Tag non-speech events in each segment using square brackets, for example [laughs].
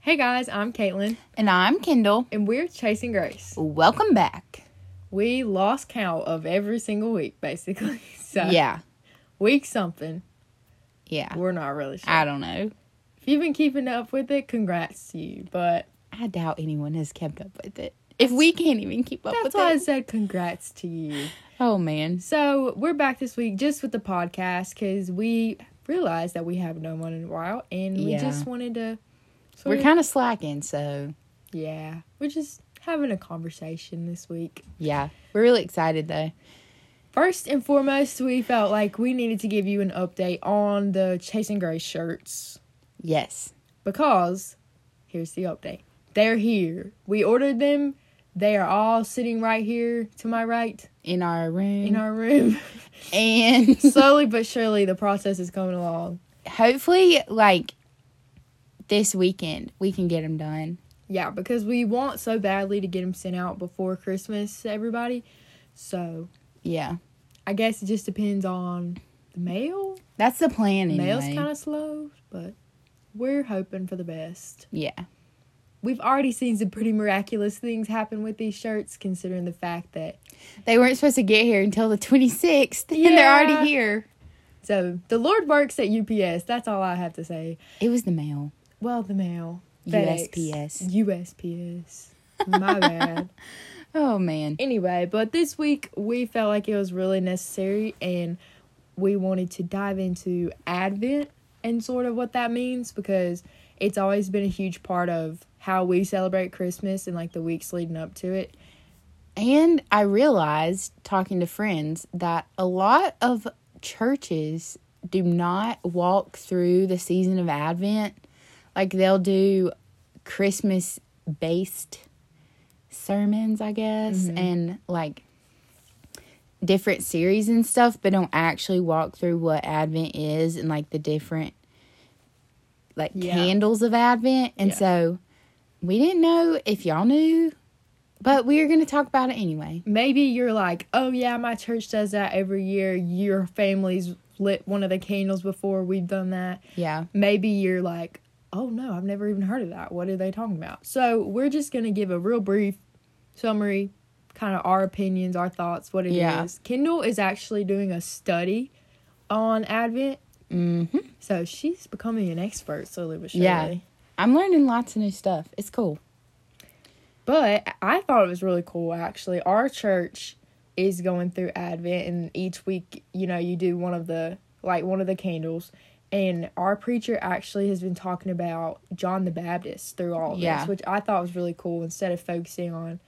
Hey guys, I'm Caitlin, And I'm Kendall. and we're Chasing Grace. Welcome back. We lost count of every single week, basically. [laughs] So Yeah. week something. Yeah. We're not really sure. I don't know. if you've been keeping up with it, congrats to you. But I doubt anyone has kept up with it. If we can't even keep up that's with why I said congrats to you. Oh man. So we're back this week just with the podcast because we realized that we haven't done one in a while, and we Yeah. just wanted to. Sort We're kind of slacking, so yeah. We're just having a conversation this week. yeah. We're really excited though. First and foremost, we felt like we needed to give you an update on the Chasing Grace shirts Yes. because here's the update. They're here. We ordered them. They are all sitting right here to my right In our room. in our room. and [laughs] Slowly but surely, the process is coming along. hopefully like this weekend we can get them done. Yeah, because we want so badly to get them sent out before Christmas everybody. So Yeah. I guess it just depends on the mail. That's the plan anyway. Mail's kind of slow, but we're hoping for the best. yeah. We've already seen some pretty miraculous things happen with these shirts, considering the fact that They weren't supposed to get here until the 26th and they're already here. so the Lord works at UPS. That's all I have to say. It was the mail. Well, the mail, FedEx, USPS. USPS. My [laughs] bad. Oh man. Anyway, but this week we felt like it was really necessary, and we wanted to dive into Advent and sort of what that means because it's always been a huge part of how we celebrate Christmas and like the weeks leading up to it. And I realized talking to friends that a lot of churches do not walk through the season of Advent. Like they'll do Christmas based sermons, I guess, mm-hmm. and like different series and stuff, but don't actually walk through what Advent is and like the different like Yeah. candles of Advent. And Yeah. so we didn't know if y'all knew, but we are going to talk about it anyway. Maybe you're like, oh yeah, my church does that every year. Your family's lit one of the candles before we've done that. Yeah. maybe you're like, oh no, I've never even heard of that. What are they talking about? So we're just gonna give a real brief summary, kind of our opinions, our thoughts, what it is. Yeah. Kendall is actually doing a study on Advent, Mm-hmm. so she's becoming an expert slowly but surely. Yeah. I'm learning lots of new stuff. It's cool. But I thought it was really cool actually. Our church is going through Advent and each week, you know, you do one of the like one of the candles. And our preacher actually has been talking about John the Baptist through all Yeah. this, which I thought was really cool instead of focusing on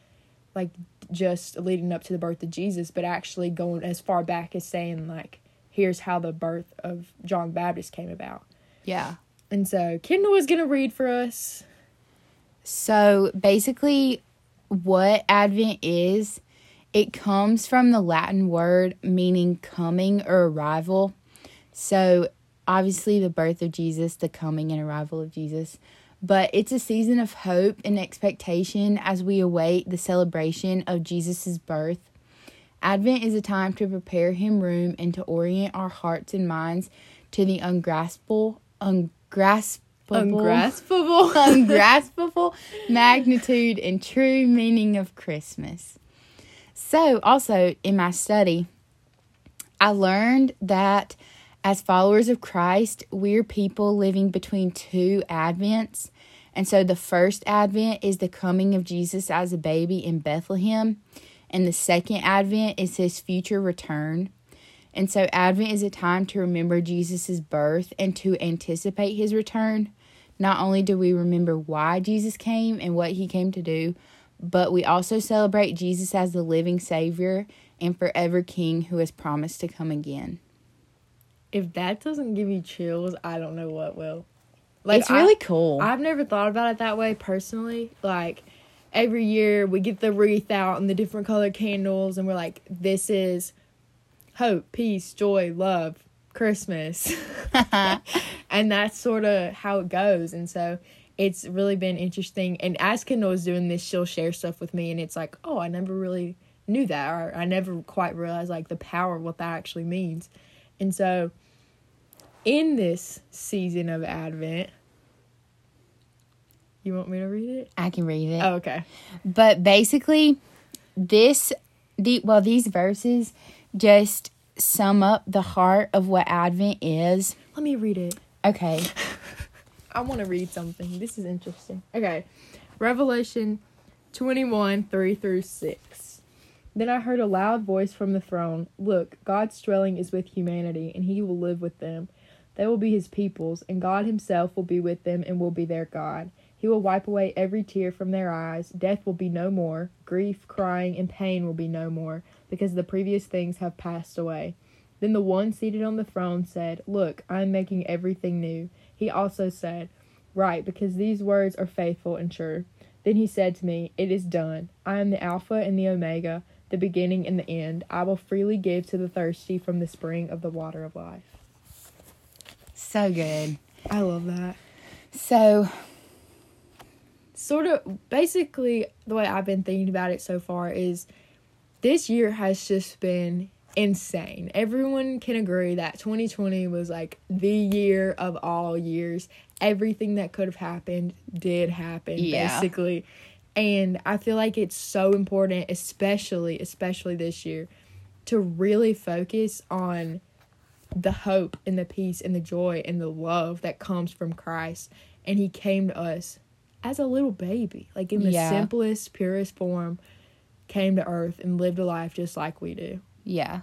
like just leading up to the birth of Jesus, but actually going as far back as saying like here's how the birth of John the Baptist came about. Yeah. And so Kendall is gonna read for us. So basically, what Advent is, it comes from the Latin word meaning coming or arrival. So obviously, the birth of Jesus, the coming and arrival of Jesus. But it's a season of hope and expectation as we await the celebration of Jesus' birth. Advent is a time to prepare him room and to orient our hearts and minds to the ungraspable, ungraspable, Ungraspable. [laughs] ungraspable magnitude and true meaning of Christmas. So, also in my study, I learned that as followers of Christ, we're people living between two Advents. And so the first Advent is the coming of Jesus as a baby in Bethlehem, and the second Advent is his future return. And so Advent is a time to remember Jesus' birth and to anticipate his return. Not only do we remember why Jesus came and what he came to do, but we also celebrate Jesus as the living Savior and forever King who has promised to come again. If that doesn't give you chills, I don't know what will. Like it's really cool. I, I've never thought about it that way personally. Like every year we get the wreath out and the different colored candles, and we're like, this is hope, peace, joy, love, Christmas. [laughs] [laughs] and that's sort of how it goes. And so it's really been interesting. And as Kendall is doing this, she'll share stuff with me, and it's like, oh, I never really knew that, or I never quite realized like the power of what that actually means. And so in this season of Advent, You want me to read it? I can read it. Oh, okay. But basically, this the well these verses just sum up the heart of what Advent is. Let me read it. Okay. [laughs] I want to read something. This is interesting. Okay. Revelation 21 3 through 6. Then I heard a loud voice from the throne Look, God's dwelling is with humanity, and he will live with them. They will be his peoples, and God himself will be with them and will be their God. He will wipe away every tear from their eyes. Death will be no more. Grief, crying, and pain will be no more, because the previous things have passed away. Then the one seated on the throne said, Look, I am making everything new. He also said, Write, because these words are faithful and true. Then he said to me, It is done. I am the Alpha and the Omega, the beginning and the end. I will freely give to the thirsty from the spring of the water of life. So good. I love that. So, Sort of, basically, the way I've been thinking about it so far is this year has just been insane. Everyone can agree that 2020 was like the year of all years. Everything that could have happened did happen, Yeah. basically. And I feel like it's so important, especially, especially this year, to really focus on the hope and the peace and the joy and the love that comes from Christ. And He came to us as a little baby, like in the Yeah. simplest, purest form, came to earth and lived a life just like we do. yeah.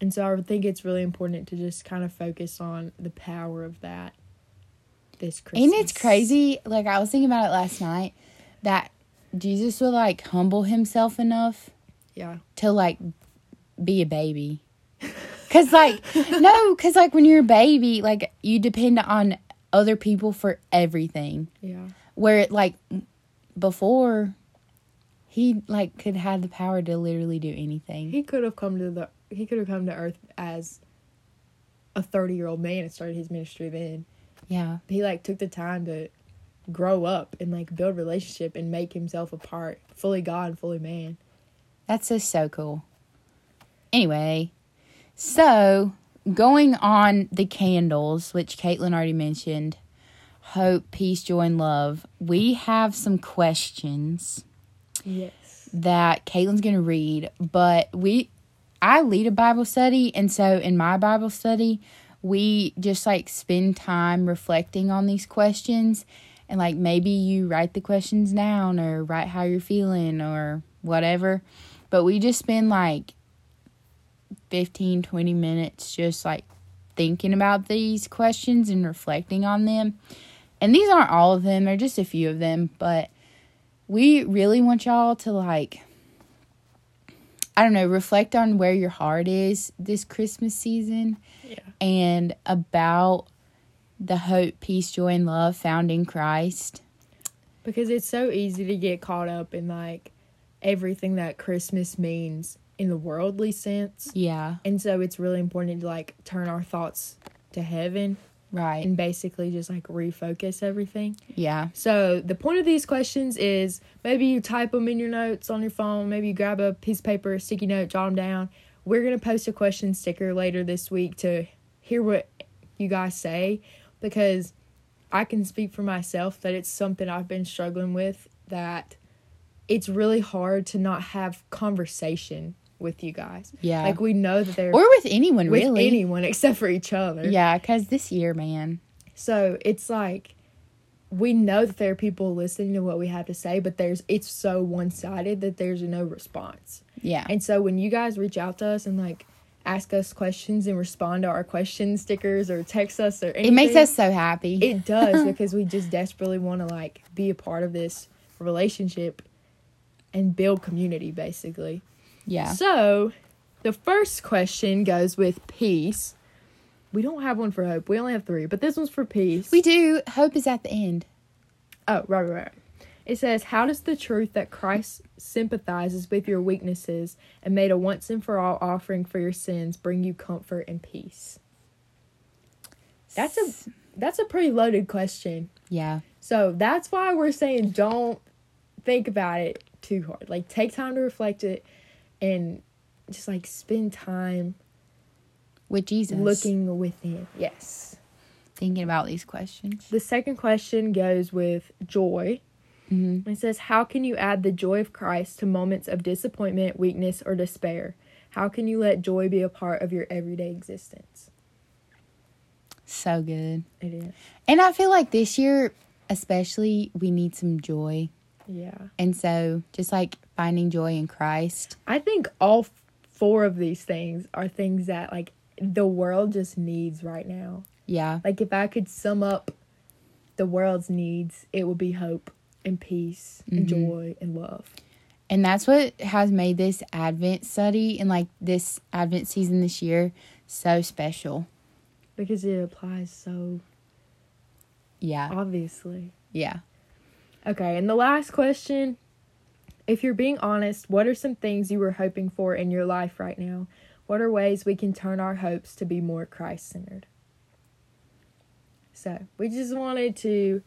And so I think it's really important to just kind of focus on the power of that this Christmas. And it's crazy. Like, I was thinking about it last night that Jesus would, like, humble himself enough Yeah. to, like, be a baby. [laughs] Cause, like, no, cause, like, when you're a baby, like, you depend on other people for everything. Yeah. Where, like, before, he, like, could have the power to literally do anything. He could have come to the he could have come to earth as a 30-year-old man and started his ministry then. Yeah. He like took the time to grow up and like build relationship and make himself a part, fully God and fully man. That's just so cool. Anyway, so going on the candles, which Caitlin already mentioned hope, peace, joy, and love, we have some questions Yes. that Caitlin's going to read, but we. I lead a Bible study, and so in my Bible study, we just like spend time reflecting on these questions. And like maybe you write the questions down or write how you're feeling or whatever. But we just spend like 15, 20 minutes just like thinking about these questions and reflecting on them. And these aren't all of them, they're just a few of them. But we really want y'all to like I don't know, reflect on where your heart is this Christmas season Yeah. and about the hope, peace, joy, and love found in Christ. Because it's so easy to get caught up in like everything that Christmas means in the worldly sense. Yeah, And so it's really important to like turn our thoughts to heaven right. and basically just like refocus everything. Yeah, So the point of these questions is maybe you type them in your notes on your phone, maybe you grab a piece of paper, sticky note, jot them down. We're gonna post a question sticker later this week to hear what you guys say because I can speak for myself that it's something I've been struggling with that it's really hard to not have conversation with you guys. yeah. Like we know that they're or with anyone, with really. anyone except for each other. Yeah, because this year, man. So it's like we know that there are people listening to what we have to say, but there's it's so one sided that there's no response. Yeah. And so when you guys reach out to us and like ask us questions and respond to our question stickers or text us or anything, it makes us so happy. it does [laughs] because we just desperately want to like be a part of this relationship and build community basically. Yeah. So, the first question goes with peace. We don't have one for hope. We only have three, but this one's for peace. We do. Hope is at the end. Oh, right, right, right. It says, How does the truth that Christ sympathizes with your weaknesses and made a once and for all offering for your sins bring you comfort and peace? That's a that's a pretty loaded question. Yeah. So that's why we're saying don't think about it too hard. Like take time to reflect it and just like spend time With Jesus. looking within. Yes. Thinking about these questions. The second question goes with joy. Mhm. It says, How can you add the joy of Christ to moments of disappointment, weakness, or despair? How can you let joy be a part of your everyday existence? So good. It is. And I feel like this year, especially, we need some joy. Yeah. And so, just like finding joy in Christ. I think all four of these things are things that, like, the world just needs right now. Yeah. Like, if I could sum up the world's needs, it would be hope and peace and Mhm. joy and love. And that's what has made this Advent study and like this Advent season this year so special. Because it applies so Yeah. obviously. Yeah. Okay, and the last question if you're being honest, what are some things you were hoping for in your life right now? What are ways we can turn our hopes to be more Christ centered? So, we just wanted to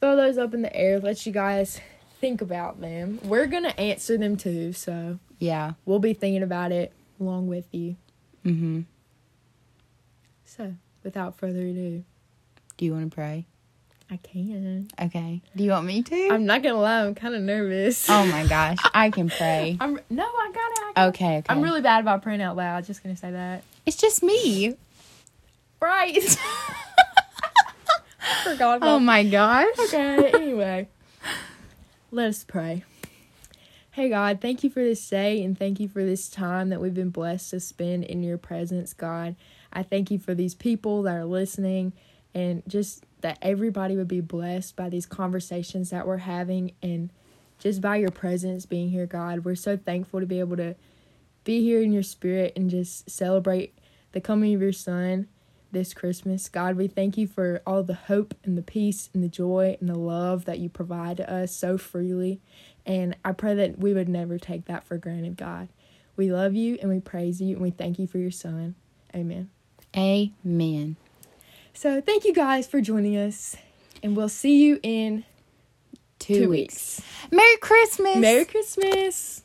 throw those up in the air, let you guys think about them. We're going to answer them too, so Yeah. we'll be thinking about it along with you. Mm-hmm. So, without further ado, Do you want to pray? I can. Okay. Do you want me to? I'm not going to lie, I'm kind of nervous. oh my gosh. I can pray. [laughs] I'm no, I gotta. I got it. Okay. Okay. I'm really bad about praying out loud. Just gonna say that. It's just me. Right. [laughs] Forgot about. Oh my gosh. okay. Anyway, let us pray. Hey God, thank you for this day and thank you for this time that we've been blessed to spend in your presence, God. I thank you for these people that are listening and just that everybody would be blessed by these conversations that we're having and just by your presence being here, God. We're so thankful to be able to be here in your spirit and just celebrate the coming of your son this Christmas. God, we thank you for all the hope and the peace and the joy and the love that you provide to us so freely. And I pray that we would never take that for granted, God. We love you and we praise you and we thank you for your son. Amen. Amen. So thank you guys for joining us, and we'll see you in Two, two weeks. weeks. Merry Christmas. Merry Christmas.